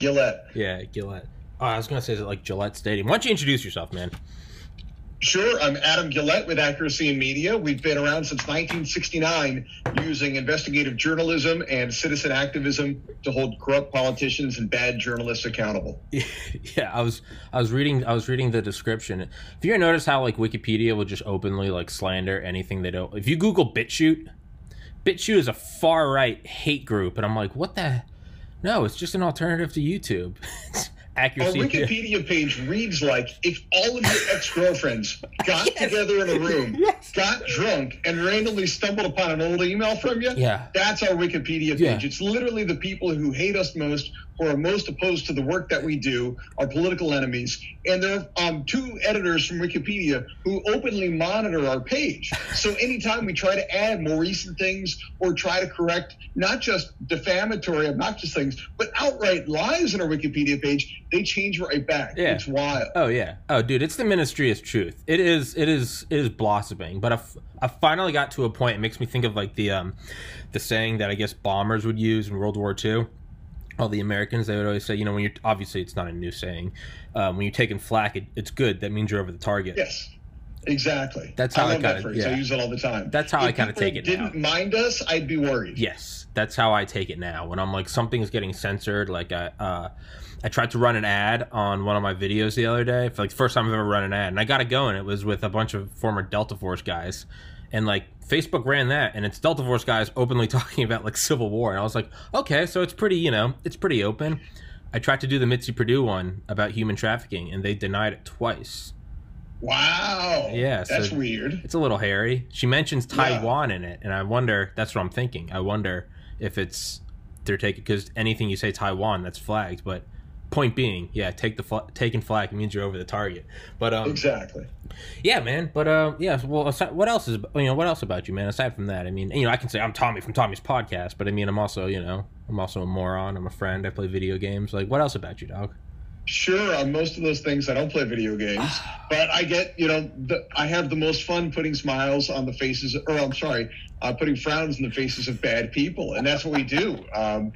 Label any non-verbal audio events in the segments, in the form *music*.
Guillette. Yeah, Guillette. Oh, I was gonna say is it like Gillette Stadium. Why don't you introduce yourself, man? Sure, I'm Adam Guillette with Accuracy in Media. We've been around since 1969 using investigative journalism and citizen activism to hold corrupt politicians and bad journalists accountable. *laughs* yeah, I was I was reading I was reading the description. Have you ever noticed how like Wikipedia will just openly like slander anything they don't? If you Google BitChute, BitChute is a far right hate group, and I'm like, what the? No, it's just an alternative to YouTube. *laughs* accuracy. Our Wikipedia page reads like if all of your ex girlfriends *laughs* got yes. together in a room, *laughs* yes. got drunk, and randomly stumbled upon an old email from you. Yeah, that's our Wikipedia page. Yeah. It's literally the people who hate us most, who are most opposed to the work that we do, are political enemies, and there are um, two editors from Wikipedia who openly monitor our page. So anytime we try to add more recent things or try to correct not just defamatory, obnoxious things, but outright lies in our Wikipedia page, they change right back. Yeah. It's wild. Oh yeah. Oh dude, it's the ministry of truth. It is. It is. It is blossoming. But I've, I finally got to a point. It makes me think of like the um, the saying that I guess bombers would use in World War II all the Americans, they would always say, you know, when you're obviously it's not a new saying, um, when you're taking flak, it, it's good. That means you're over the target. Yes, exactly. That's how I, I kind of yeah. I use it all the time. That's how if I kind of take it. Didn't now. mind us, I'd be worried. Yes, that's how I take it now. When I'm like something's getting censored, like I, uh, I tried to run an ad on one of my videos the other day for like the first time I've ever run an ad, and I got it going. It was with a bunch of former Delta Force guys, and like Facebook ran that, and it's Delta Force guys openly *laughs* talking about like Civil War, and I was like, okay, so it's pretty, you know, it's pretty open. I tried to do the Mitzi Perdue one about human trafficking, and they denied it twice. Wow. Yeah, that's weird. It's a little hairy. She mentions Taiwan yeah. in it, and I wonder. That's what I'm thinking. I wonder if it's they're taking because anything you say Taiwan, that's flagged, but point being, yeah, take the fl- taking flag means you're over the target. But um, exactly. Yeah, man. But uh, yeah. Well, aside, what else is you know what else about you, man? Aside from that, I mean, you know, I can say I'm Tommy from Tommy's podcast, but I mean, I'm also you know I'm also a moron. I'm a friend. I play video games. Like, what else about you, dog? Sure, on most of those things, I don't play video games, *sighs* but I get, you know, the, I have the most fun putting smiles on the faces, or I'm sorry, uh, putting frowns in the faces of bad people, and that's what we do. Um,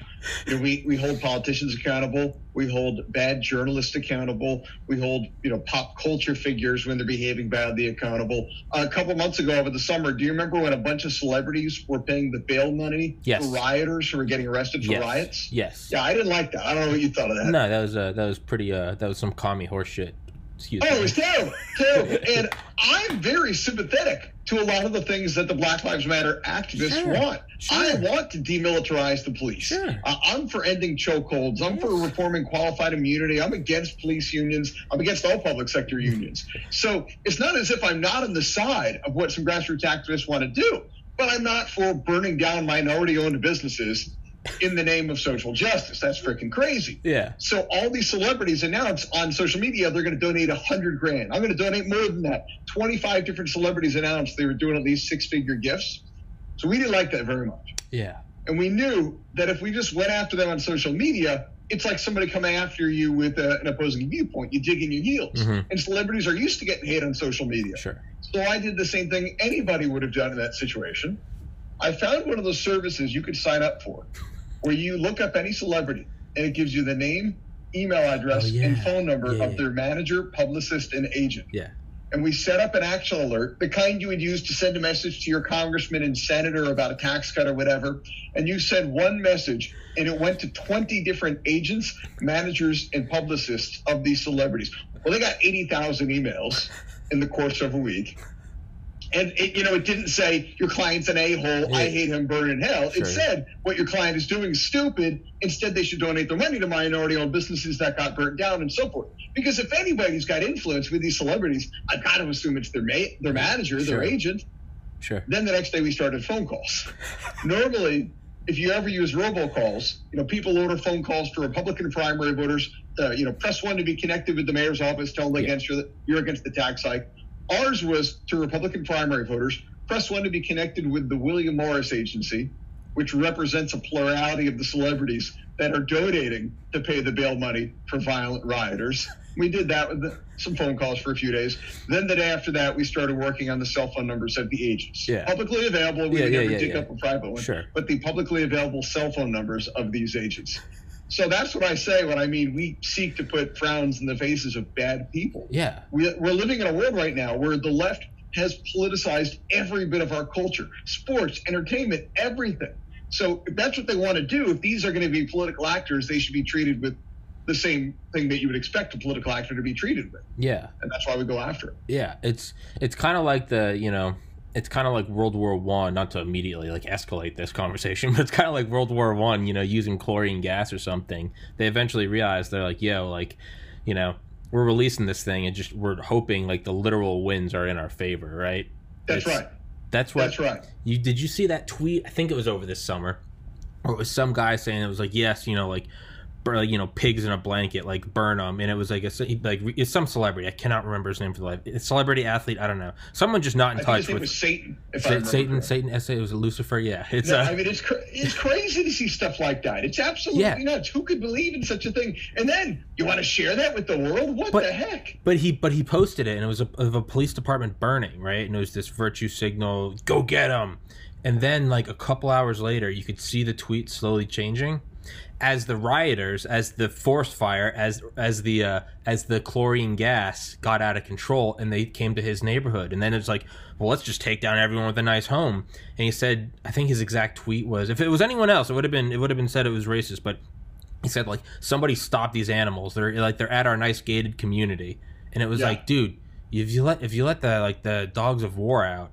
you know, we we hold politicians accountable, we hold bad journalists accountable, we hold you know pop culture figures when they're behaving badly accountable. Uh, a couple months ago over the summer, do you remember when a bunch of celebrities were paying the bail money yes. for rioters who were getting arrested for yes. riots? Yes. Yeah, I didn't like that. I don't know what you thought of that. No, that was uh, that was pretty. Uh, that was some commie horse shit. Excuse oh, me. it was terrible, terrible. and I'm very sympathetic to a lot of the things that the Black Lives Matter activists sure. want. Sure. I want to demilitarize the police. Sure. Uh, I'm for ending chokeholds. I'm yes. for reforming qualified immunity. I'm against police unions. I'm against all public sector unions. So it's not as if I'm not on the side of what some grassroots activists want to do, but I'm not for burning down minority owned businesses in the name of social justice. That's freaking crazy. Yeah. So all these celebrities announce on social media they're going to donate a hundred grand. I'm going to donate more than that. Twenty five different celebrities announced they were doing at least six figure gifts. So we didn't like that very much. Yeah. And we knew that if we just went after them on social media, it's like somebody coming after you with a, an opposing viewpoint. You dig in your heels. Mm-hmm. And celebrities are used to getting hate on social media. Sure. So I did the same thing anybody would have done in that situation. I found one of those services you could sign up for where you look up any celebrity and it gives you the name, email address, oh, yeah. and phone number yeah, of their manager, publicist, and agent. Yeah. And we set up an action alert, the kind you would use to send a message to your congressman and senator about a tax cut or whatever. And you send one message, and it went to 20 different agents, managers, and publicists of these celebrities. Well, they got 80,000 emails in the course of a week and it, you know it didn't say your client's an a-hole yeah. i hate him burn in hell sure. it said what your client is doing is stupid instead they should donate their money to minority owned businesses that got burnt down and so forth because if anybody's got influence with these celebrities i've got to assume it's their ma- their manager sure. their agent sure then the next day we started phone calls normally if you ever use robocalls, you know, people order phone calls to Republican primary voters. Uh, you know, press one to be connected with the mayor's office. Tell them yeah. against you're, you're against the tax hike. Ours was to Republican primary voters. Press one to be connected with the William Morris Agency, which represents a plurality of the celebrities that are donating to pay the bail money for violent rioters. We did that with the, some phone calls for a few days. Then the day after that, we started working on the cell phone numbers of the agents. Yeah. Publicly available. We yeah, yeah, never yeah, dig yeah. up a private one. Sure. But the publicly available cell phone numbers of these agents. So that's what I say when I mean we seek to put frowns in the faces of bad people. Yeah. We, we're living in a world right now where the left has politicized every bit of our culture sports, entertainment, everything. So if that's what they want to do, if these are going to be political actors, they should be treated with the same thing that you would expect a political actor to be treated with. Yeah. And that's why we go after it. Yeah. It's it's kind of like the, you know, it's kind of like World War One. Not to immediately like escalate this conversation, *laughs* but it's kind of like World War One. You know, using chlorine gas or something. They eventually realized they're like, yo, like, you know, we're releasing this thing and just we're hoping like the literal winds are in our favor, right? That's It's- right. That's what. That's right. You did you see that tweet? I think it was over this summer, or it was some guy saying it was like, yes, you know, like, you know, pigs in a blanket, like burn them, and it was like a like it's some celebrity. I cannot remember his name for the life. It's celebrity athlete. I don't know. Someone just not in I touch with Satan. If I Satan. correctly. Satan. S. A. It was a Lucifer. Yeah, it's No, uh, I mean, it's cra- it's crazy to see stuff like that. It's absolutely Yeah. nuts. Who could believe in such a thing? And then you want to share that with the world? What But- the heck? But he but he posted it and it was a, of a police department burning, right? And it was this virtue signal, go get him. And then like a couple hours later, you could see the tweet slowly changing as the rioters, as the forest fire, as as the uh, as the chlorine gas got out of control and they came to his neighborhood. And then it's like, well, let's just take down everyone with a nice home. And he said, I think his exact tweet was, if it was anyone else, it would have been it would have been said it was racist, but he said like somebody stop these animals they're like they're at our nice gated community and it was Yeah. like dude if you let if you let the like the dogs of war out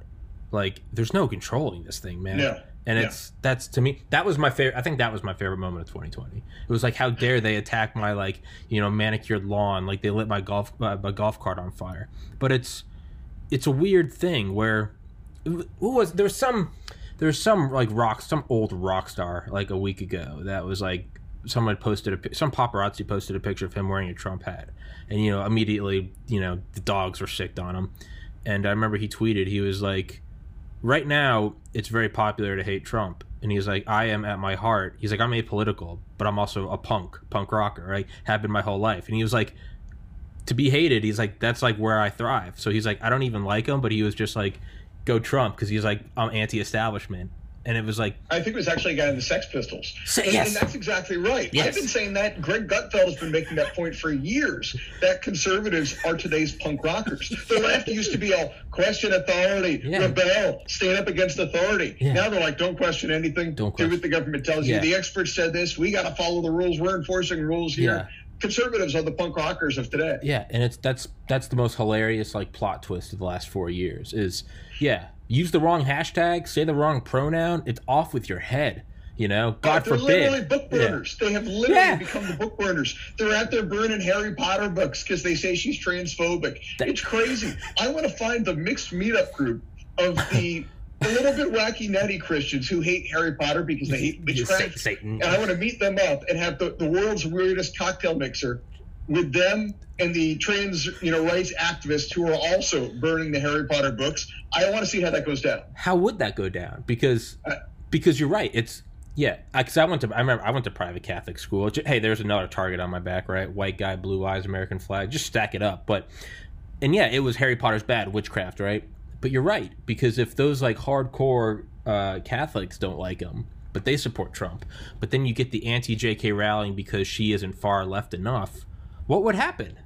like there's no controlling this thing man No. And Yeah. it's that's to me that was my favorite i think that was my favorite moment of 2020 it was like how dare they attack my like you know manicured lawn like they lit my golf uh, my golf cart on fire. But it's it's a weird thing where who was there's some there's some like rock some old rock star like a week ago that was like someone posted a some paparazzi posted a picture of him wearing a Trump hat. And you know immediately you know the dogs were sicked on him. And I remember he tweeted he was like right now it's very popular to hate Trump. And he's like I am at my heart. He's like I'm apolitical but I'm also a punk punk rocker right? Have been my whole life. And he was like to be hated he's like that's like where i thrive. So he's like i don't even like him but he was just like go trump because he's like i'm anti-establishment and it was like I think it was actually a guy in the Sex Pistols. Say- and, yes. and that's exactly right. Yes. I've been saying that. Greg Gutfeld has been making that point for years that conservatives are today's punk rockers. The left used to be all question authority, Yeah. rebel, stand up against authority. Yeah. Now they're like, don't question anything, Don't do what the government tells Yeah. you. The experts said this. We got to follow the rules. We're enforcing rules here. Yeah. Conservatives are the punk rockers of today. yeah and it's that's that's the most hilarious like plot twist of the last four years is yeah use the wrong hashtag say the wrong pronoun it's off with your head you know god They're forbid literally book Yeah. burners. They have literally Yeah. become the book burners. They're out there burning Harry Potter books because they say she's transphobic. That- it's crazy. I want to find the mixed meetup group of the *laughs* a little bit wacky, nutty Christians who hate Harry Potter because they hate witchcraft. Satan. And I want to meet them up and have the, the world's weirdest cocktail mixer with them and the trans, you know, rights activists who are also burning the Harry Potter books. I want to see how that goes down. how would that go down? Because Uh, because you're right. It's yeah. Because I went to I remember I went to private Catholic school. Hey, there's another target on my back, right? White guy, blue eyes, American flag. Just stack it up. But and yeah, it was Harry Potter's bad witchcraft, right? But you're right because if those like hardcore uh, Catholics don't like him, but they support Trump, but then you get the anti J.K. Rowling because she isn't far left enough, what would happen?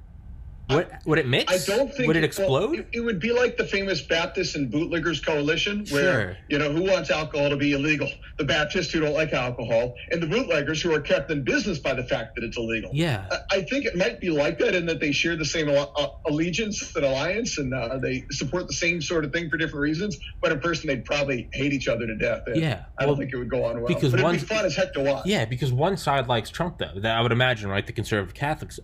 Would, would it mix? I don't think Would it well, explode? it, it would be like the famous Baptists and Bootleggers Coalition, where Sure. you know who wants alcohol to be illegal? The Baptists who don't like alcohol, and the bootleggers who are kept in business by the fact that it's illegal. yeah. I- I think it might be like that in that they share the same uh, allegiance and alliance, and uh, they support the same sort of thing for different reasons. But in person, they'd probably hate each other to death. And Yeah, I don't well, think it would go on well. because but it'd be fun as heck to watch. Yeah, because one side likes Trump, though. That I would imagine, right? The conservative Catholics.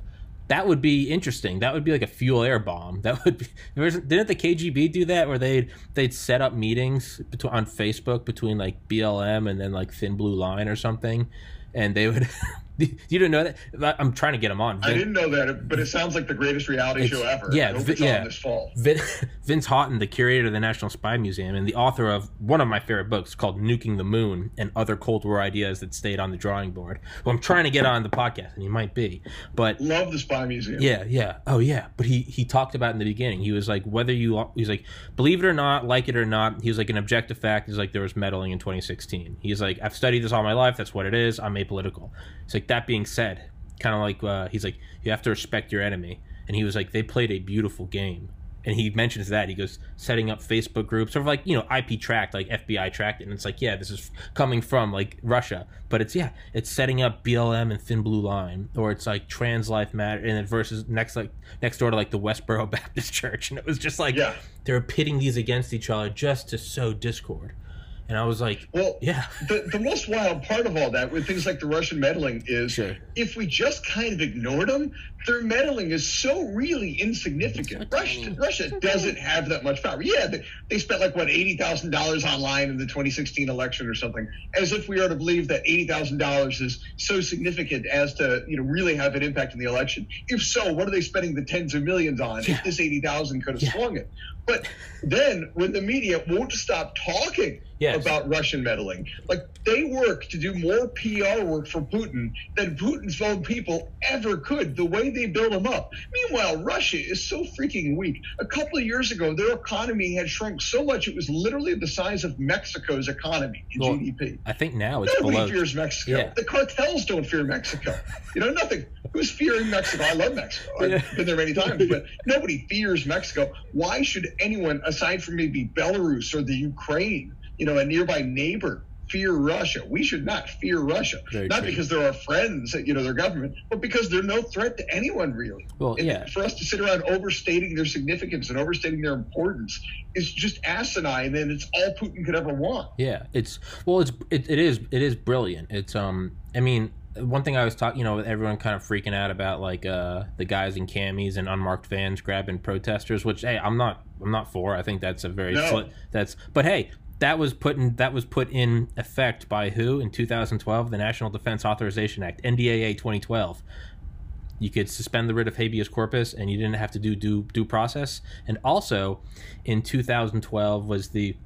That would be interesting. That would be like a fuel air bomb. That would be. Didn't the KGB do that, where they'd they'd set up meetings between, on Facebook between like BLM and then like Thin Blue Line or something, and they would. *laughs* *laughs* you didn't know that? I'm trying to get him on. I didn't know that, but it sounds like the greatest reality It's- show ever. yeah, I hope vi- it's yeah. on this fall. Vin, *laughs* Vince Houghton, the curator of the National Spy Museum and the author of one of my favorite books called Nuking the Moon and Other Cold War Ideas That Stayed on the Drawing Board. Well, I'm trying to get on the podcast, and he might be. But Love the Spy Museum. yeah, yeah. Oh, yeah. But he, he talked about in the beginning, he was like, whether you, he's like, believe it or not, like it or not, he was like, an objective fact is like there was meddling in 2016. He's like, I've studied this all my life. That's what it is. I'm apolitical. He's like, that being said, kind of like uh, he's like, you have to respect your enemy, and he was like, they played a beautiful game, and he mentions that he goes setting up Facebook groups, sort of like you know IP tracked, like FBI tracked, and it's like yeah, this is coming from like Russia, but it's yeah, it's setting up BLM and Thin Blue Line, or it's like Trans Life Matter, and then versus next like next door to like the Westboro *laughs* Baptist Church, and it was just like Yeah. they were pitting these against each other just to sow discord, and I was like, Well, yeah, *laughs* the, the most wild part of all that with things like the Russian meddling is Sure. if we just kind of ignored them, their meddling is so really insignificant. It's so Russia. Russia So doesn't have that much power. Yeah, they, they spent like what eighty thousand dollars online in the 2016 election or something, as if we are to believe that eighty thousand dollars is so significant as to you know really have an impact in the election. If so, what are they spending the tens of millions on? Yeah. If this eighty thousand could have Yeah. swung it. But then when the media won't stop talking Yes. about Russian meddling. Like they work to do more PR work for Putin than Putin's own people ever could. The way they build him up. Meanwhile, Russia is so freaking weak. A couple of years ago, their economy had shrunk so much it was literally the size of Mexico's economy in Well, GDP. I think now it's Nobody below. fears Mexico. Yeah. The cartels don't fear Mexico. You know, nothing. Who's fearing Mexico? I love Mexico. I've Yeah. been there many times, but nobody fears Mexico. Why should anyone, aside from maybe Belarus or the Ukraine, you know, a nearby neighbor, fear Russia? We should not fear Russia. Very not true. because they're our friends, you know, their government, but because they're no threat to anyone really. Well, And yeah. For us to sit around overstating their significance and overstating their importance is just asinine, and it's all Putin could ever want. Yeah, it's well, it's it, it is it is brilliant. It's um, I mean, one thing I was talking, you know, with everyone kind of freaking out about like uh the guys in camis and unmarked vans grabbing protesters, which hey, I'm not I'm not for. I think that's a very No. sli- that's but hey. That was put in that was put in effect by who in 2012 the National Defense Authorization Act NDAA 2012 you could suspend the writ of habeas corpus and you didn't have to do due due process and also in 2012 was the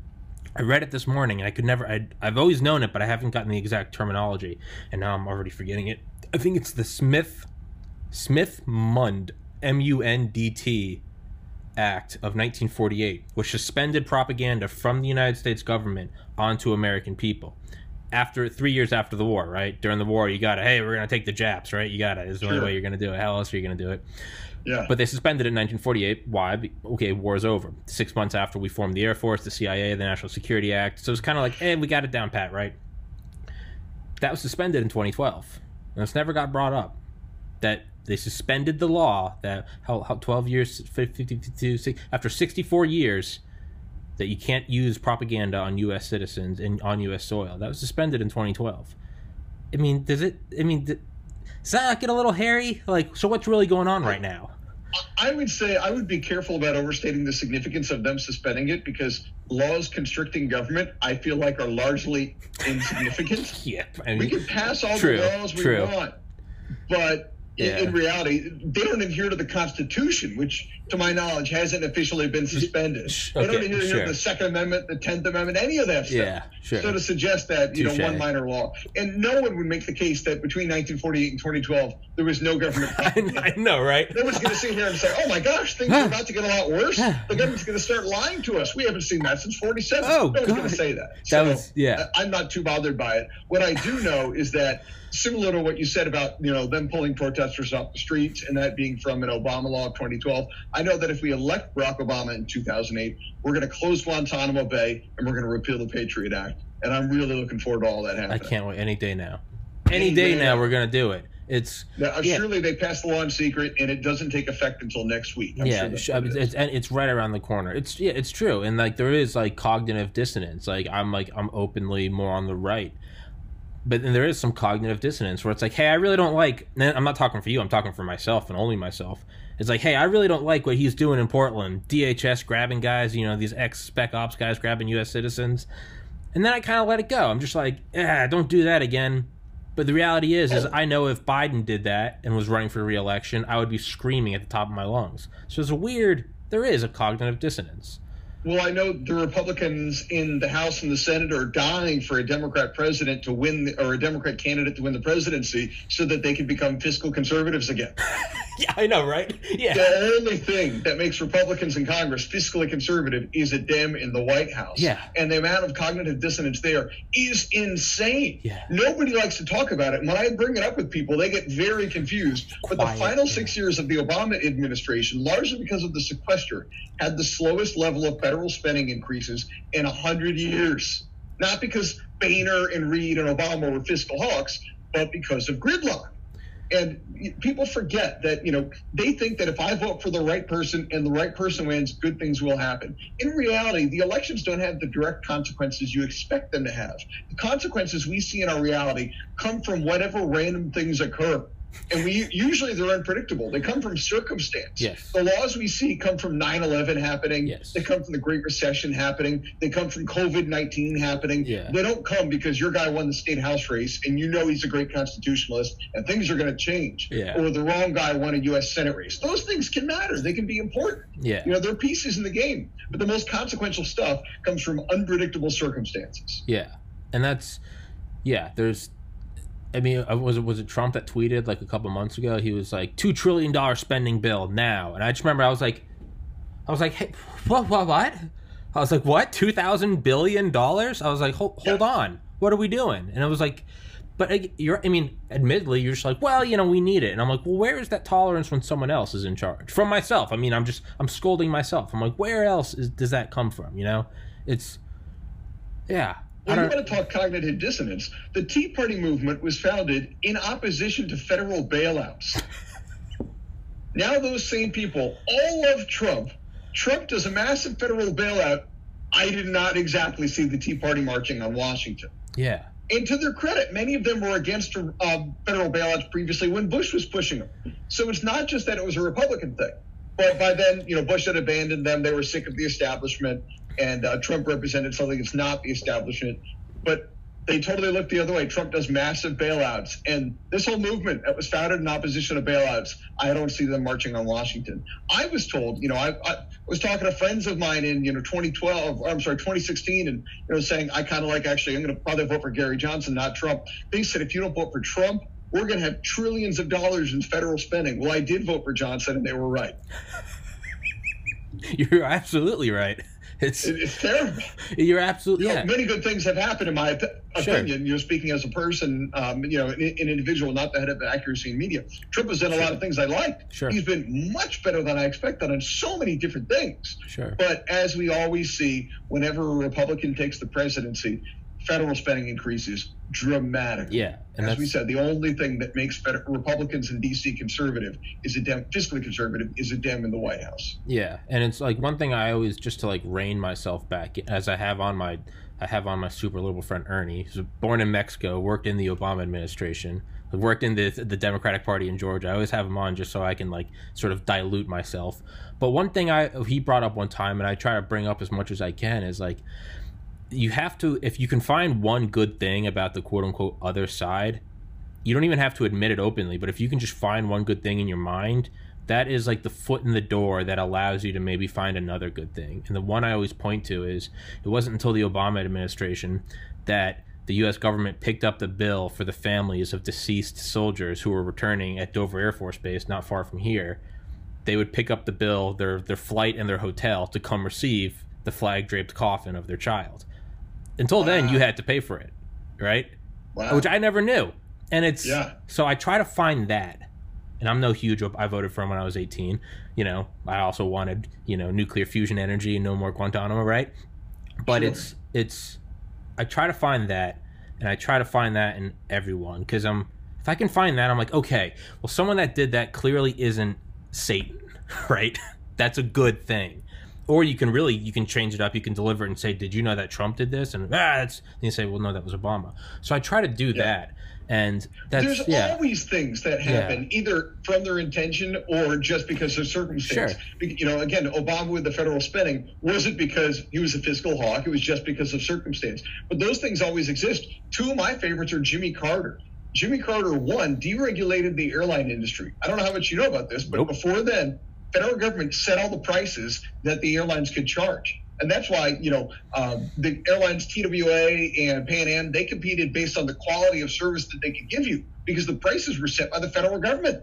I read it this morning and I could never I I've always known it but I haven't gotten the exact terminology and now I'm already forgetting it. I think it's the Smith Smith Mundt M U N D T Act of 1948 which suspended propaganda from the United States government onto American people. After 3 years after the war, right? During the war you got to hey, we're going to take the Japs, right? You got to. It's the only way you're going to do it. How else are you going to do it? Yeah. But they suspended it in 1948. Why? Okay, war's over. Six months after we formed the Air Force, the CIA, the National Security Act. So it's kind of like, hey, we got it down pat, right? That was suspended in 2012. And it's never got brought up. That they suspended the law that how, how 12 years, 50, 52, six- after 64 years, that you can't use propaganda on U.S. citizens and on U.S. soil. That was suspended in 2012. I mean, does it? I mean, does that get a little hairy? Like, so what's really going on right now? I would say I would be careful about overstating the significance of them suspending it because laws constricting government, I feel like, are largely *laughs* insignificant. Yeah, I we can pass all True, the laws we true. want, but Yeah. in reality, they don't adhere to the Constitution, which, to my knowledge, hasn't officially been suspended. they don't adhere sure. to the Second Amendment, the Tenth Amendment, any of that stuff. yeah, sure. So to suggest that you Touche. know one minor law, and no one would make the case that between 1948 and 2012 there was no government. *laughs* I, I know, right? No one's going to sit here and say, "Oh my gosh, things are about to get a lot worse." The government's going to start lying to us. We haven't seen that since '47. Oh, no one's going to say that. That was- yeah. I'm not too bothered by it. What I do know is that, similar to what you said about you know them pulling protesters off the streets and that being from an Obama law of 2012, I know that if we elect Barack Obama in 2008, we're going to close Guantanamo Bay and we're going to repeal the Patriot Act. And I'm really looking forward to all that happening. I can't wait any day now. Any Any day day now, now. we're gonna do it. It's Now, Yeah. surely they passed the law in secret, and it doesn't take effect until next week. I'm yeah, sure that's it it's, it's and it's right around the corner. It's yeah, it's true, and like there is like cognitive dissonance. Like I'm like I'm openly more on the right, but then there is some cognitive dissonance where it's like, hey, I really don't like. I'm not talking for you. I'm talking for myself and only myself. It's like, hey, I really don't like what he's doing in Portland. DHS grabbing guys, you know, these ex spec ops guys grabbing U.S. citizens, and then I kind of let it go. I'm just like, yeah, don't do that again. But the reality is, is I know if Biden did that and was running for re-election, I would be screaming at the top of my lungs. So it's a weird. There is a cognitive dissonance. Well, I know the Republicans in the House and the Senate are dying for a Democrat president to win, the, or a Democrat candidate to win the presidency, so that they can become fiscal conservatives again. *laughs* yeah, I know, right? Yeah. The only thing that makes Republicans in Congress fiscally conservative is a Dem in the White House. Yeah. And the amount of cognitive dissonance there is insane. Yeah. Nobody likes to talk about it. And when I bring it up with people, they get very confused. but the final yeah. six years of the Obama administration, largely because of the sequester, had the slowest level of federal spending increases in 100 years. Not because Boehner and Reid and Obama were fiscal hawks, but because of gridlock. And people forget that, you know, they think that if I vote for the right person and the right person wins, good things will happen. In reality, the elections don't have the direct consequences you expect them to have. The consequences we see in our reality come from whatever random things occur. And we usually they're unpredictable. They come from circumstance. Yes. The laws we see come from 9/11 happening. Yes. They come from the Great Recession happening. They come from COVID-19 happening. Yeah. They don't come because your guy won the state house race and you know he's a great constitutionalist and things are going to change. Yeah. Or the wrong guy won a U.S. Senate race. Those things can matter. They can be important. Yeah. You know, they're pieces in the game. But the most consequential stuff comes from unpredictable circumstances. Yeah, and that's yeah. There's, I mean, uh, was it was it Trump that tweeted like a couple months ago? He was like two trillion dollar spending bill now, and I just remember I was like, I was like, hey, what, what, what? I was like, what? Two thousand billion dollars? I was like, hold, hold Yeah. on, what are we doing? And it was like. But you're, I mean, admittedly, you're just like, well, you know, we need it. And I'm like, well, where is that tolerance when someone else is in charge? From myself. I mean, I'm just, I'm scolding myself. I'm like, where else is, does that come from? You know, it's, yeah. When you want to talk cognitive dissonance, the Tea Party movement was founded in opposition to federal bailouts. *laughs* now, those same people all love Trump. Trump does a massive federal bailout. I did not exactly see the Tea Party marching on Washington. yeah. And to their credit, many of them were against uh, federal bailouts previously when Bush was pushing them. So it's not just that it was a Republican thing. But by then, you know, Bush had abandoned them. They were sick of the establishment, and uh, Trump represented something that's not the establishment. But they totally looked the other way. Trump does massive bailouts, and this whole movement that was founded in opposition to bailouts, I don't see them marching on Washington. I was told, you know, I, I was talking to friends of mine in, you know, 2012, or I'm sorry, 2016, and you know, saying I kind of like actually, I'm going to probably vote for Gary Johnson, not Trump. They said if you don't vote for Trump, we're going to have trillions of dollars in federal spending. Well, I did vote for Johnson, and they were right. *laughs* You're absolutely right. It's It- It's terrible. you're absolutely You know, yeah. many good things have happened in my op- Sure. opinion. You know, speaking as a person, um, you know, an, an individual, not the head of accuracy in media. Trump has done a lot of things I liked. Sure. He's been much better than I expected on so many different things. Sure. But as we always see, whenever a Republican takes the presidency, federal spending increases dramatically. Yeah, and As we said, the only thing that makes Republicans in D.C. conservative is a dem, fiscally conservative, is a dem in the White House. yeah, and it's like one thing I always just to like rein myself back as I have on my I have on my super liberal friend Ernie. who's born in Mexico, worked in the Obama administration, worked in the the Democratic Party in Georgia. I always have him on just so I can like sort of dilute myself. But one thing I he brought up one time, and I try to bring up as much as I can, is like you have to if you can find one good thing about the quote unquote other side you don't even have to admit it openly but if you can just find one good thing in your mind that is like the foot in the door that allows you to maybe find another good thing and the one i always point to is it wasn't until the obama administration that the U.S. government picked up the bill for the families of deceased soldiers who were returning at Dover Air Force Base, not far from here. They would pick up the bill, their their flight, and their hotel to come receive the flag draped coffin of their child. Until then, you had to pay for it, right? Wow. which I never knew. And it's Yeah. so I try to find that. And I'm no huge I voted for him when I was 18. You know, I also wanted, you know, nuclear fusion energy and no more Guantanamo, right? But Sure. it's it's I try to find that and I try to find that in everyone cuz I'm if I can find that I'm like, okay, well someone that did that clearly isn't Satan, *laughs* right? That's a good thing. Or you can really you can change it up. You can deliver it and say, "Did you know that Trump did this?" And ah, that's and you say, "Well, no, that was Obama." So I try to do that, and that's There's yeah, always things that happen either from their intention or just because of circumstance. Sure. You know, again, Obama with the federal spending wasn't because he was a fiscal hawk; it was just because of circumstance. But those things always exist. Two of my favorites are Jimmy Carter. Jimmy Carter one deregulated the airline industry. I don't know how much you know about this, but Nope. before then, federal government set all the prices that the airlines could charge. And that's why, you know, um, the airlines TWA and Pan Am, they competed based on the quality of service that they could give you because the prices were set by the federal government.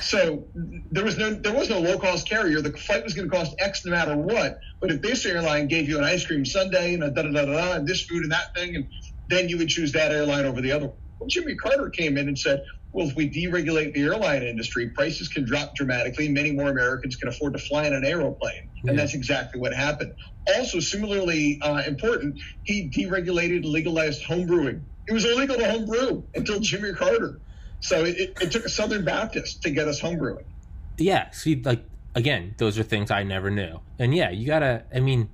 So there was no there was no low cost carrier. The flight was going to cost X no matter what. But if this airline gave you an ice cream sundae and a da da da da and this food and that thing, and then you would choose that airline over the other. Well, Jimmy Carter came in and said, well, if we deregulate the airline industry, prices can drop dramatically. Many more Americans can afford to fly in an aeroplane. And that's exactly what happened. Also, similarly uh, important, he deregulated legalized home brewing. It was illegal to home brew until Jimmy Carter. So it, it took a Southern Baptist to get us home brewing. Yeah. See, like, again, those are things I never knew. And yeah, you gotta, I mean,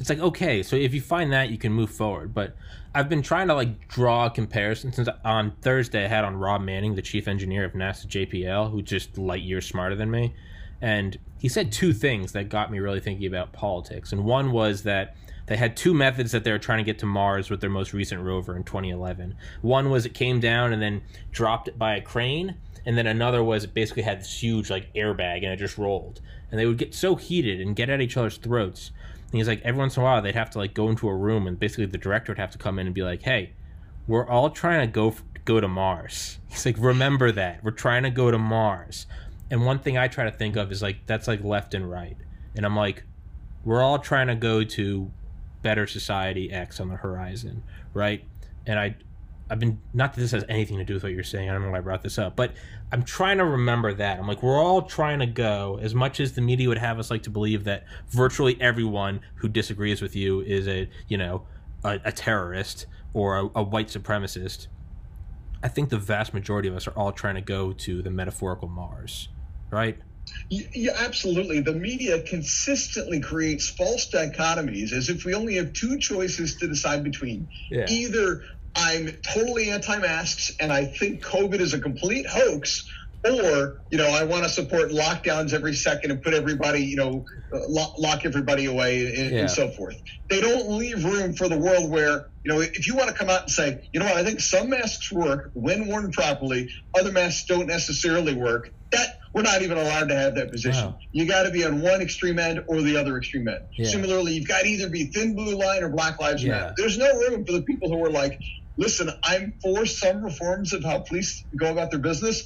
it's like, okay, so if you find that, you can move forward. But I've been trying to like draw a comparison since on Thursday I had on Rob Manning, the chief engineer of NASA JPL, who just light years smarter than me. And he said two things that got me really thinking about politics. And one was that they had two methods that they were trying to get to Mars with their most recent rover in 2011. One was it came down and then dropped it by a crane, and then another was it basically had this huge like airbag and it just rolled. And they would get so heated and get at each other's throats. And he's like, every once in a while they'd have to like go into a room, and basically the director would have to come in and be like, "Hey, we're all trying to go go to Mars." *laughs* He's like, "Remember that we're trying to go to Mars." And one thing I try to think of is like that's like left and right, and I'm like, we're all trying to go to better society X on the horizon, right? And I, I've been not that this has anything to do with what you're saying. I don't know why I brought this up, but I'm trying to remember that. I'm like, we're all trying to go as much as the media would have us like to believe that virtually everyone who disagrees with you is a you know a, a terrorist or a, a white supremacist. I think the vast majority of us are all trying to go to the metaphorical Mars, right? Yeah, absolutely. The media consistently creates false dichotomies as if we only have two choices to decide between. Yeah. Either I'm totally anti masks and I think COVID is a complete hoax, or you know I want to support lockdowns every second and put everybody you know lock, lock everybody away and, yeah. and, so forth. They don't leave room for the world where you know if you want to come out and say you know what I think some masks work when worn properly, other masks don't necessarily work. That we're not even allowed to have that position. Wow. You got to be on one extreme end or the other extreme end. Yeah. Similarly, you've got to either be thin blue line or Black Lives yeah. Matter. There's no room for the people who are like, listen, I'm for some reforms of how police go about their business,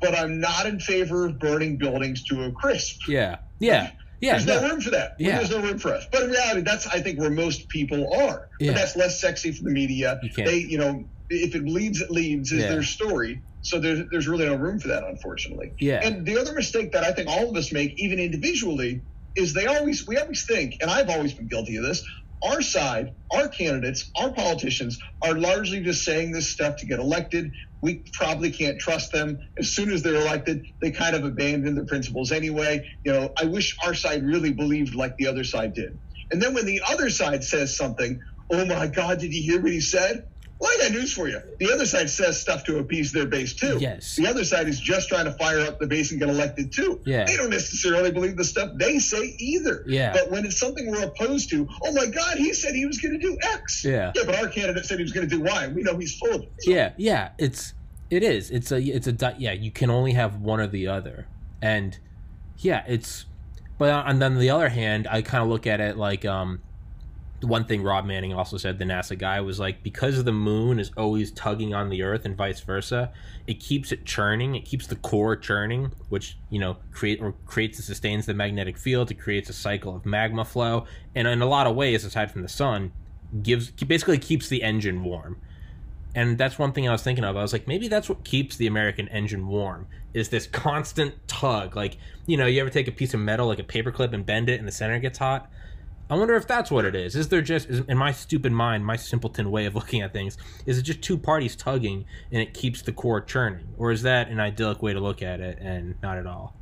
but I'm not in favor of burning buildings to a crisp. Yeah. Yeah. Yeah, there's no, no room for that. Yeah. There's no room for us. But in reality, that's I think where most people are. Yeah. But that's less sexy for the media. You they, you know, if it leads, it leads is yeah. their story. So there's there's really no room for that, unfortunately. Yeah. And the other mistake that I think all of us make, even individually, is they always we always think, and I've always been guilty of this. Our side, our candidates, our politicians are largely just saying this stuff to get elected. We probably can't trust them. As soon as they're elected, they kind of abandon their principles anyway. You know, I wish our side really believed like the other side did. And then when the other side says something, oh my God, did you hear what he said? Well, I got news for you. The other side says stuff to appease their base too. Yes. The other side is just trying to fire up the base and get elected too. Yeah. They don't necessarily believe the stuff they say either. Yeah. But when it's something we're opposed to, oh my God, he said he was going to do X. Yeah. Yeah, but our candidate said he was going to do Y. We know he's full of it. So. Yeah, yeah. It's it is. It's a it's a yeah. You can only have one or the other, and yeah, it's. But on, on the other hand, I kind of look at it like um one thing Rob Manning also said, the NASA guy, was like because the moon is always tugging on the Earth and vice versa, it keeps it churning. It keeps the core churning, which you know create or creates and sustains the magnetic field. It creates a cycle of magma flow, and in a lot of ways, aside from the sun, gives basically keeps the engine warm. And that's one thing I was thinking of. I was like, maybe that's what keeps the American engine warm is this constant tug. Like, you know, you ever take a piece of metal, like a paperclip, and bend it, and the center gets hot I wonder if that's what it is. Is there just, is, in my stupid mind, my simpleton way of looking at things, is it just two parties tugging and it keeps the core churning? Or is that an idyllic way to look at it and not at all?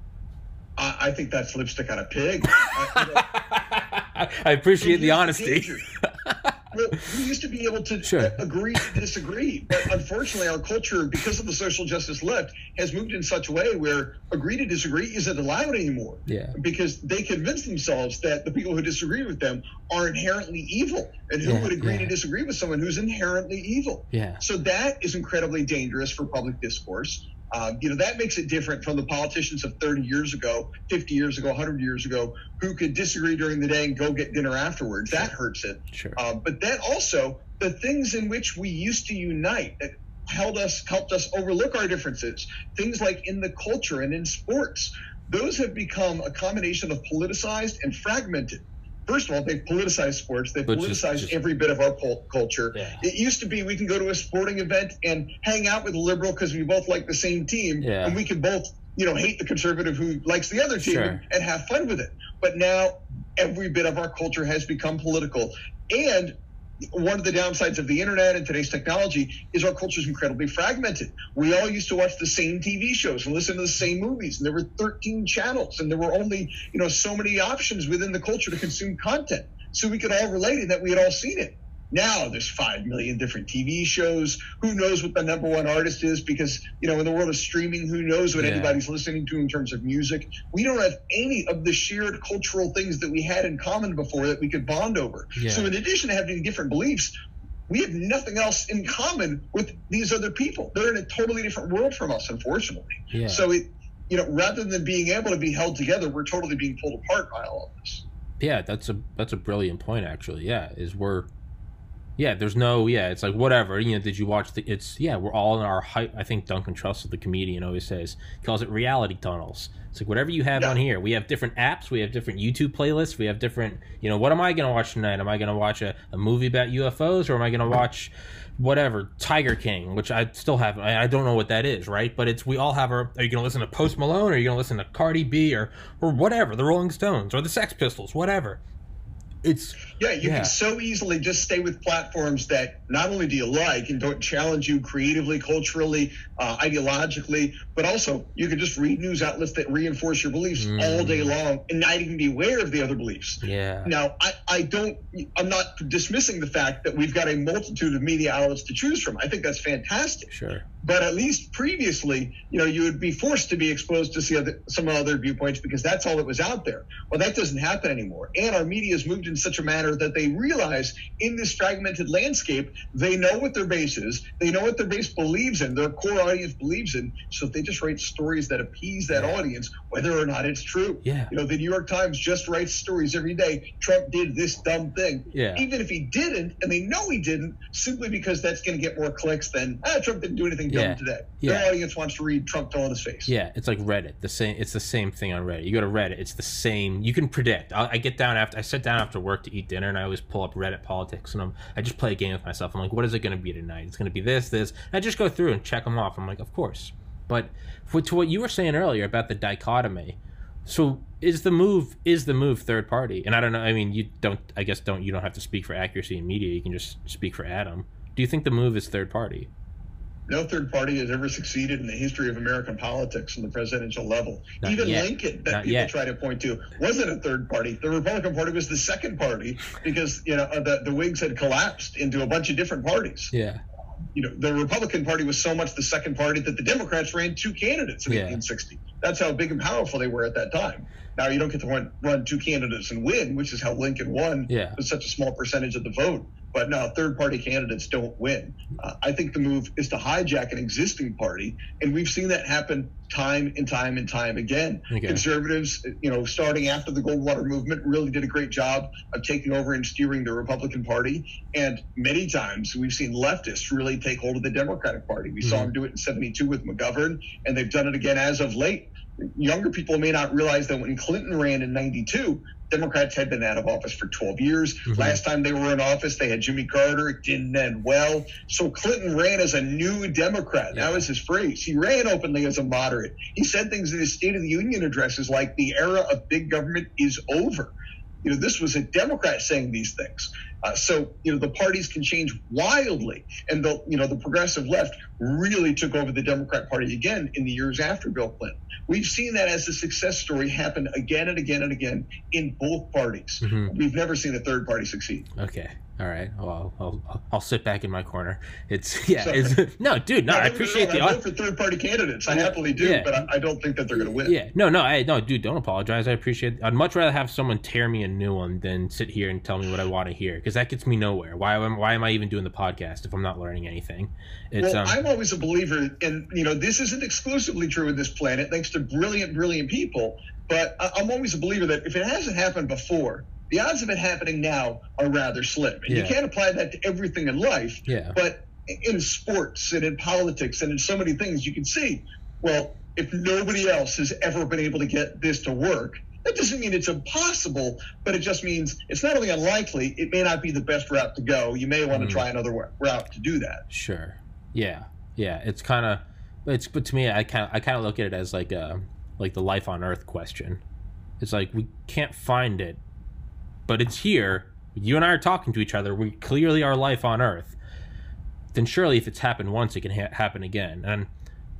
I, I think that's lipstick on a pig. *laughs* I, you know, I appreciate the honesty. *laughs* well, we used to be able to sure. agree to disagree, but unfortunately, our culture, because of the social justice left, has moved in such a way where agree to disagree isn't allowed anymore. Yeah. Because they convince themselves that the people who disagree with them are inherently evil, and who yeah, would agree yeah. to disagree with someone who's inherently evil? Yeah. So that is incredibly dangerous for public discourse. Um, you know, that makes it different from the politicians of 30 years ago, 50 years ago, 100 years ago, who could disagree during the day and go get dinner afterwards. That hurts it. Sure. Uh, but then also, the things in which we used to unite, that held us helped us overlook our differences. Things like in the culture and in sports, those have become a combination of politicized and fragmented. First of all, they've politicized sports. They've politicized just- every bit of our pol- culture. Yeah. It used to be we can go to a sporting event and hang out with a liberal because we both like the same team, Yeah. and we can both, you know, hate the conservative who likes the other team Sure. and, and have fun with it. But now every bit of our culture has become political, and one of the downsides of the internet and today's technology is our culture is incredibly fragmented. We all used to watch the same TV shows and listen to the same movies, and there were 13 channels, and there were only you know so many options within the culture to consume content. So we could all relate in that we had all seen it. Now there's five million different TV shows. Who knows what the number one artist is? Because you know, in the world of streaming, who knows what Yeah. anybody's listening to in terms of music? We don't have any of the shared cultural things that we had in common before that we could bond over. Yeah. So in addition to having different beliefs, we have nothing else in common with these other people. They're in a totally different world from us, unfortunately. Yeah. So it, you know, rather than being able to be held together, we're totally being pulled apart by all of this. Yeah, that's a that's a brilliant point actually. Yeah, is we're yeah, there's no yeah, it's like whatever. You know, did you watch the it's yeah, we're all in our hype I think Duncan Trussell, the comedian, always says calls it reality tunnels. It's like whatever you have Yeah. on here. We have different apps, we have different YouTube playlists, we have different you know, what am I gonna watch tonight? Am I gonna watch a, a movie about UFOs or am I gonna watch whatever Tiger King, which I still haven't. I, I don't know what that is, right? But it's we all have our. Are you going to listen to Post Malone? Or are you going to listen to Cardi B or or whatever, the Rolling Stones or the Sex Pistols, whatever? It's Yeah, you Yeah. can so easily just stay with platforms that not only do you like and don't challenge you creatively, culturally, uh, ideologically, but also you can just read news outlets that reinforce your beliefs Mm. all day long and not even be aware of the other beliefs. yeah, Now, I, I don't, I'm not dismissing the fact that we've got a multitude of media outlets to choose from. I think that's fantastic. sure. But at least previously, you know, you would be forced to be exposed to see other, some other viewpoints because that's all that was out there. Well, that doesn't happen anymore. And our media has moved in such a manner that they realize in this fragmented landscape, they know what their base is, they know what their base believes in, their core audience believes in. So they just write stories that appease that audience, whether or not it's true. Yeah. You know, the New York Times just writes stories every day. Trump did this dumb thing. Yeah. Even if he didn't, and they know he didn't, simply because that's going to get more clicks than ah, Trump didn't do anything Yeah. dumb today. Yeah. Their audience wants to read Trump fell on his face. Yeah, it's like Reddit. The same. It's the same thing on Reddit. You go to Reddit. It's the same. You can predict. I, I get down after. I sit down after work to eat dinner, and I always pull up Reddit politics, and I'm. I just play a game with myself. I'm like, what is it going to be tonight? It's going to be this, this. And I just go through and check them off. I'm like, of course. But for, to what you were saying earlier about the dichotomy, so is the move is the move third party? And I don't know. I mean, you don't. I guess don't. You don't have to speak for accuracy in media. You can just speak for Adam. Do you think the move is third party? No third party has ever succeeded in the history of American politics on the presidential level. Not Even yet. Lincoln, that Not people yet. try to point to, wasn't a third party. The Republican Party was the second party because you know the the Whigs had collapsed into a bunch of different parties. Yeah. you know, the Republican Party was so much the second party that the Democrats ran two candidates in Yeah. 1860. That's how big and powerful they were at that time. Now you don't get to run, run two candidates and win, which is how Lincoln won Yeah. with such a small percentage of the vote. But no, third party candidates don't win. Uh, I think the move is to hijack an existing party, and we've seen that happen time and time and time again. Okay. Conservatives, you know, starting after the Goldwater movement, really did a great job of taking over and steering the Republican Party. And many times we've seen leftists really take hold of the Democratic Party. We saw Mhm. them do it in 72 with McGovern, and they've done it again as of late. Younger people may not realize that when Clinton ran in 92, Democrats had been out of office for 12 years. Mhm. Last time they were in office, they had Jimmy Carter. It didn't end well. So Clinton ran as a new Democrat. That was his phrase. He ran openly as a moderate. He said things in his State of the Union addresses like the era of big government is over. You know, this was a Democrat saying these things. Uh, so, you know, the parties can change wildly. And the, you know, the progressive left really took over the Democrat Party again in the years after Bill Clinton. We've seen that as a success story happen again and again and again in both parties. Mhm. We've never seen a third party succeed. Okay. All right. Well, I'll, I'll, I'll sit back in my corner. It's *laughs* yeah. It's, *laughs* no, dude. No, Now, I don't get me appreciate the. I vote for third party candidates. I happily do, Yeah. but I, I don't think that they're going to win. Yeah, no, no, I no, dude, don't apologize. I appreciate. I'd much rather have someone tear me a new one than sit here and tell me what I want to hear because that gets me nowhere. Why am Why am I even doing the podcast if I'm not learning anything? It's well, um, I'm always a believer, and you know, this isn't exclusively true in this planet, thanks to brilliant, brilliant people. But I- I'm always a believer that if it hasn't happened before, the odds of it happening now are rather slim. And Yeah. you can't apply that to everything in life. yeah, But in sports and in politics and in so many things, you can see, well, if nobody else has ever been able to get this to work, that doesn't mean it's impossible, but it just means it's not only unlikely, it may not be the best route to go. You may want to mm. try another route to do that. Sure. Yeah. Yeah. It's kind of, it's, but to me, I kind I kind of look at it as like a, like the life on earth question. It's like we can't find it, but it's here. You and I are talking to each other. We clearly are life on earth. Then surely, if it's happened once, it can ha- happen again. And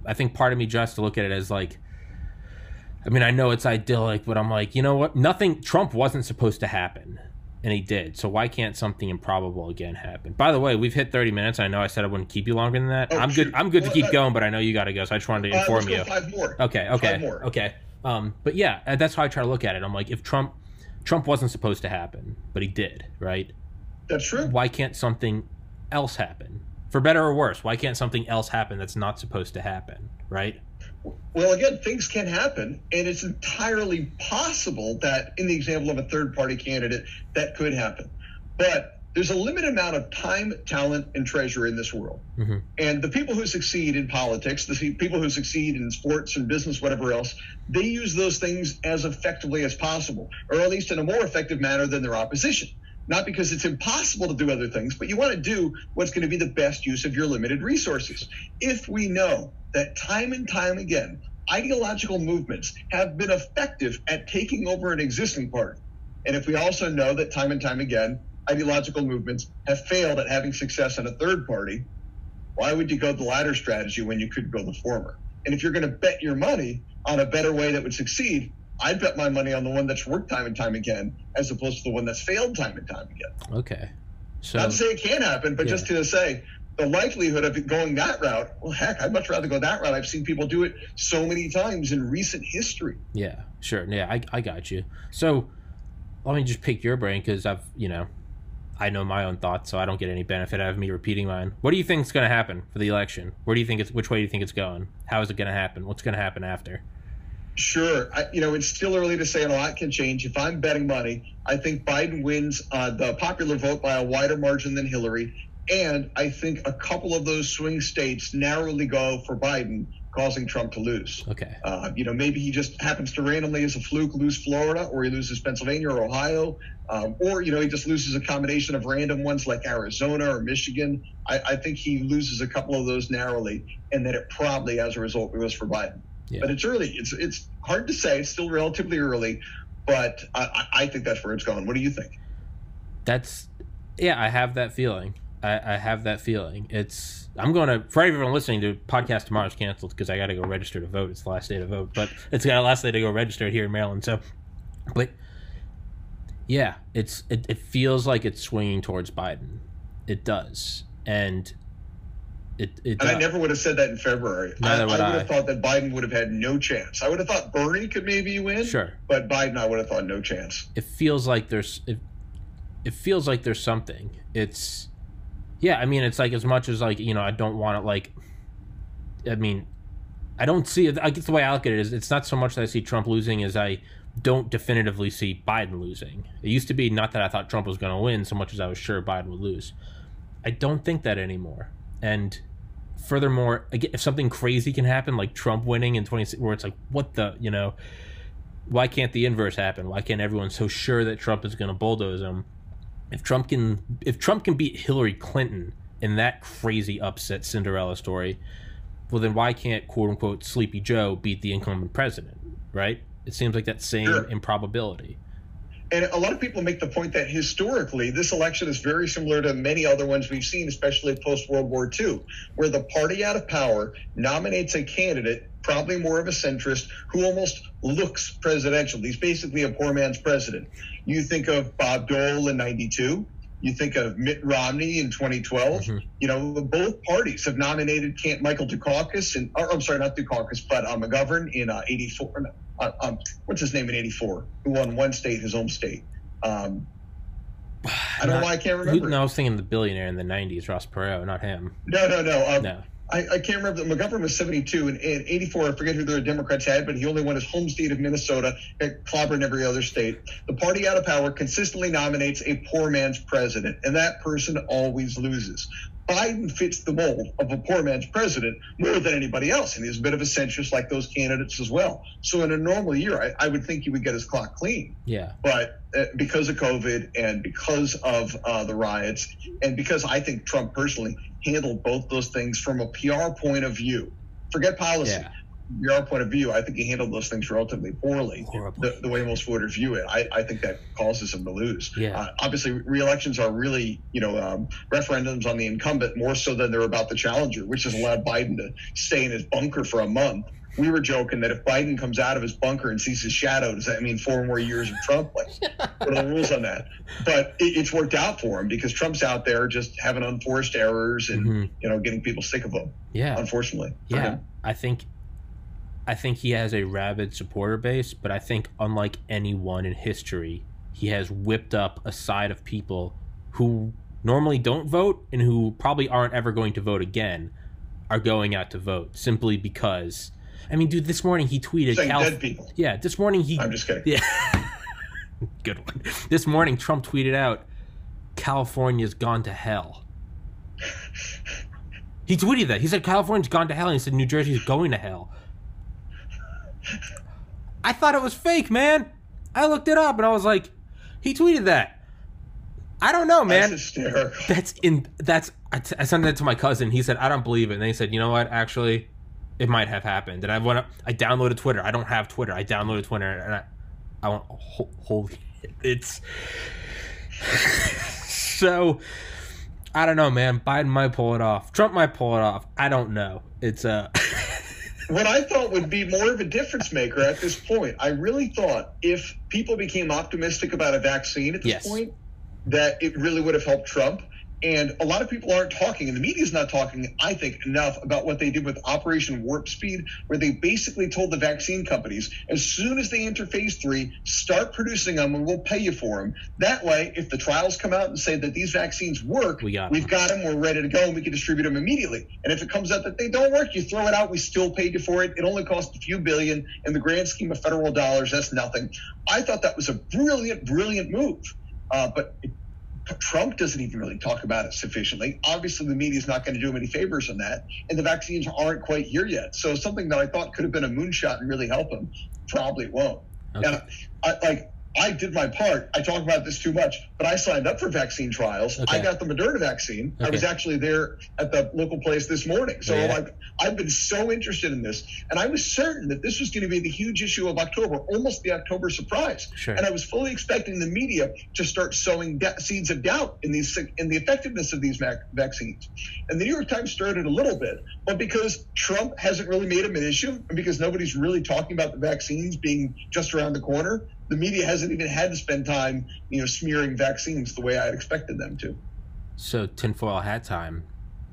I think part of me just to look at it as like, I mean, I know it's idyllic, but I'm like, you know what? Nothing. Trump wasn't supposed to happen, and he did. So why can't something improbable again happen? By the way, we've hit 30 minutes. I know I said I wouldn't keep you longer than that. Oh, I'm shoot. good. I'm good well, to keep uh, going, but I know you got to go, so I just wanted to uh, inform you. five more. Okay. Okay. More. Okay. Um, but yeah, uh, that's how I try to look at it. I'm like, if Trump, Trump wasn't supposed to happen, but he did, right? That's true. Why can't something else happen? For better or worse, why can't something else happen that's not supposed to happen, right? Well, again, things can happen, and it's entirely possible that in the example of a third party candidate, that could happen. But there's a limited amount of time, talent, and treasure in this world. Mm-hmm. And the people who succeed in politics, the people who succeed in sports and business, whatever else, they use those things as effectively as possible, or at least in a more effective manner than their opposition. Not because it's impossible to do other things, but you want to do what's going to be the best use of your limited resources. If we know that time and time again, ideological movements have been effective at taking over an existing party, and if we also know that time and time again, ideological movements have failed at having success in a third party, why would you go the latter strategy when you could go the former? And if you're going to bet your money on a better way that would succeed, I'd bet my money on the one that's worked time and time again, as opposed to the one that's failed time and time again. Okay. So, Not to say it can't happen, but yeah. just to say the likelihood of it going that route, well, heck, I'd much rather go that route. I've seen people do it so many times in recent history. Yeah, sure. Yeah, I, I got you. So let me just pick your brain because I've, you know, I know my own thoughts, so I don't get any benefit out of me repeating mine. What do you think is going to happen for the election? Where do you think it's? Which way do you think it's going? How is it going to happen? What's going to happen after? Sure, I, you know it's still early to say, and a lot can change. If I'm betting money, I think Biden wins uh, the popular vote by a wider margin than Hillary, and I think a couple of those swing states narrowly go for Biden, causing Trump to lose. Okay. Uh, you know, maybe he just happens to randomly, as a fluke, lose Florida, or he loses Pennsylvania or Ohio, um, or you know, he just loses a combination of random ones like Arizona or Michigan. I, I, think he loses a couple of those narrowly, and that it probably, as a result, goes for Biden. Yeah. But it's early. It's it's hard to say. It's still relatively early, but I, I think that's where it's going. What do you think? That's yeah, I have that feeling. I, I have that feeling. It's I'm going to for everyone listening to podcast tomorrow's canceled because I got to go register to vote. It's the last day to vote, but it's got a last day to go register here in Maryland. So, but yeah, it's it, it feels like it's swinging towards Biden. It does, and it, it and I uh, never would have said that in February. Neither I, would I would have thought that Biden would have had no chance. I would have thought Bernie could maybe win. Sure. But Biden, I would have thought no chance. It feels like there's it, it feels like there's something. It's yeah, I mean, it's like as much as like you know, I don't want it like. I mean, I don't see it. I guess the way I look at it is, it's not so much that I see Trump losing as I don't definitively see Biden losing. It used to be not that I thought Trump was going to win so much as I was sure Biden would lose. I don't think that anymore. And furthermore, again, if something crazy can happen, like Trump winning in 20, where it's like, what the, you know, why can't the inverse happen? Why can't everyone so sure that Trump is going to bulldoze him? if Trump can if Trump can beat Hillary Clinton in that crazy upset Cinderella story, well then why can't quote unquote Sleepy Joe beat the incumbent president? Right? It seems like that same sure. improbability. And a lot of people make the point that historically, this election is very similar to many other ones we've seen, especially post World War II, where the party out of power nominates a candidate, probably more of a centrist, who almost looks presidential. He's basically a poor man's president. You think of Bob Dole in 92. You think of Mitt Romney in 2012. Mm-hmm. You know, both parties have nominated Michael Dukakis, and or, I'm sorry, not Dukakis, but uh, McGovern in uh, 84. Uh, um, what's his name in 84? Who won one state, his home state. Um, I don't not, know why I can't remember. Who, no, I was thinking the billionaire in the 90s, Ross Perot, not him. No, no, no. Um, no. I, I, can't remember. McGovern was 72 and, and 84. I forget who the Democrats had, but he only won his home state of Minnesota, clobbering every other state. The party out of power consistently nominates a poor man's president, and that person always loses. Biden fits the mold of a poor man's president more than anybody else, and he's a bit of a centrist like those candidates as well. So in a normal year, I, I would think he would get his clock clean. Yeah. But uh, because of COVID and because of uh, the riots, and because I think Trump personally handled both those things from a PR point of view, forget policy. Yeah. PR point of view, I think he handled those things relatively poorly. The, the way most voters view it, I, I think that causes him to lose. Yeah. Uh, obviously, re-elections are really, you know, um, referendums on the incumbent more so than they're about the challenger, which has allowed Biden to stay in his bunker for a month. We were joking that if Biden comes out of his bunker and sees his shadow, does that mean four more years of Trump? Like, what are the rules on that? But it, it's worked out for him because Trump's out there just having unforced errors and Mhm. you know getting people sick of him. Yeah. Unfortunately, Yeah, him. I think I think he has a rabid supporter base, but I think unlike anyone in history, he has whipped up a side of people who normally don't vote and who probably aren't ever going to vote again are going out to vote simply because I mean, dude, this morning he tweeted saying Calif- dead people. Yeah, this morning he I'm just kidding. Yeah. *laughs* Good one. This morning Trump tweeted out California's gone to hell. *laughs* He tweeted that. He said California's gone to hell and he said New Jersey's going to hell. I thought it was fake, man. I looked it up and I was like, he tweeted that. I don't know, man. That's hysterical. That's in that's I, t- I sent that to my cousin. He said I don't believe it. And they said, you know what? Actually, it might have happened. And I went up. I downloaded Twitter. I don't have Twitter. I downloaded Twitter and I I went ho- holy. *laughs* It's *laughs* so. I don't know, man. Biden might pull it off. Trump might pull it off. I don't know. It's uh *laughs* what I thought would be more of a difference maker at this point. I really thought if people became optimistic about a vaccine at this Yes. point, that it really would have helped Trump. And a lot of people aren't talking, and the media's not talking, I think, enough about what they did with Operation Warp Speed, where they basically told the vaccine companies, as soon as they enter phase three, start producing them and we'll pay you for them. That way, if the trials come out and say that these vaccines work, We got we've got them, we're ready to go, and we can distribute them immediately. And if it comes out that they don't work, you throw it out, we still paid you for it. It only cost a few billion. In the grand scheme of federal dollars, that's nothing. I thought that was a brilliant, brilliant move. Uh, but it, Trump doesn't even really talk about it sufficiently. Obviously, the media is not going to do him any favors on that, and the vaccines aren't quite here yet. So something that I thought could have been a moonshot and really help him probably won't. Okay. And I, like I did my part. I talk about this too much, but I signed up for vaccine trials. Okay. I got the Moderna vaccine. I was actually there at the local place this morning. So yeah? like I've been so interested in this, and I was certain that this was going to be the huge issue of October, almost the October surprise. Sure. And I was fully expecting the media to start sowing da- seeds of doubt in these in the effectiveness of these vac- vaccines. And the New York Times started a little bit, but because Trump hasn't really made them an issue, and because nobody's really talking about the vaccines being just around the corner, the media hasn't even had to spend time, you know, smearing vaccines the way I had expected them to. So tinfoil hat time.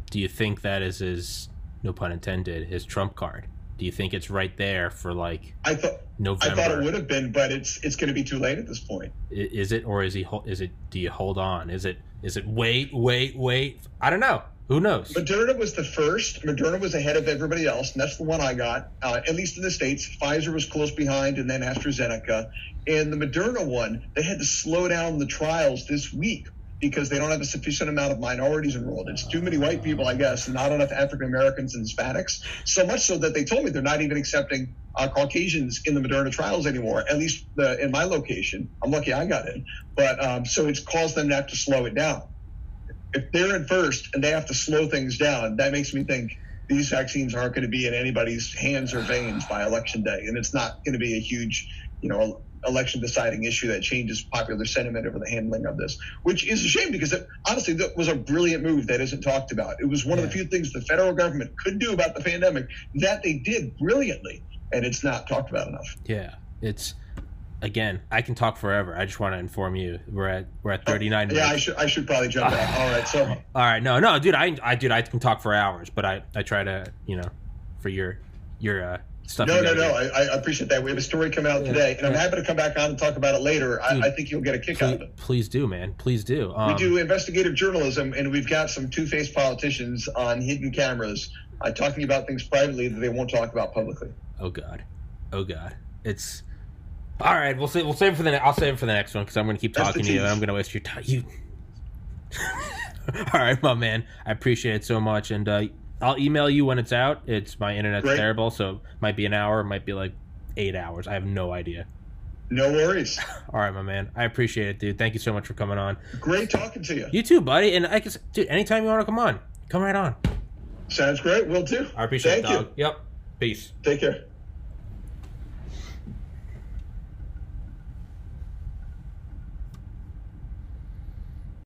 Do you think that is his no pun intended his trump card? Do you think it's right there for like I thought November? I thought it would have been, but it's it's going to be too late at this point. Is it or is he? Is it? Do you hold on? Is it? Is it? Wait, wait, wait. I don't know. Who knows? Moderna was the first. Moderna was ahead of everybody else, and that's the one I got, uh, at least in the States. Pfizer was close behind, and then AstraZeneca. And the Moderna one, they had to slow down the trials this week because they don't have a sufficient amount of minorities enrolled. It's too many white people, I guess, and not enough African Americans and Hispanics. So much so that they told me they're not even accepting uh, Caucasians in the Moderna trials anymore, at least the, in my location. I'm lucky I got in. But um, so it's caused them to have to slow it down if they're in first and they have to slow things down, that makes me think these vaccines aren't going to be in anybody's hands or veins by election day, and it's not going to be a huge, you know, election deciding issue that changes popular sentiment over the handling of this, which is a shame because it, honestly, that was a brilliant move that isn't talked about. It was one of the few things the federal government could do about the pandemic that they did brilliantly, and it's not talked about enough. Yeah, it's again. I can talk forever. I just want to inform you. We're at we're at thirty nine Yeah, I should I should probably jump out. *laughs* All right, so. All right, no, no, dude. I, I, dude, I can talk for hours, but I, I try to, you know, for your, your uh, stuff. No, no, no. I, I appreciate that. We have a story coming out today, and I'm happy to come back on and talk about it later. Dude, I, I think you'll get a kick out of it. please do, man. Please do. Um, We do investigative journalism, and we've got some two-faced politicians on hidden cameras uh, talking about things privately that they won't talk about publicly. Oh God, oh God. It's all right. We'll save. We'll save it for the. I'll save it for the next one because I'm going to keep That's talking to you. and. I'm going to waste your time. You. *laughs* All right, my man. I appreciate it so much, and uh, I'll email you when it's out. It's my internet's Great. terrible, so it might be an hour, it might be like eight hours. I have no idea. No worries. *laughs* All right, my man. I appreciate it, dude. Thank you so much for coming on. Great talking to you. You too, buddy. And I guess, dude, anytime you want to come on, come right on. Sounds great. We'll do. I appreciate Thank it, you. Yep. Peace. Take care.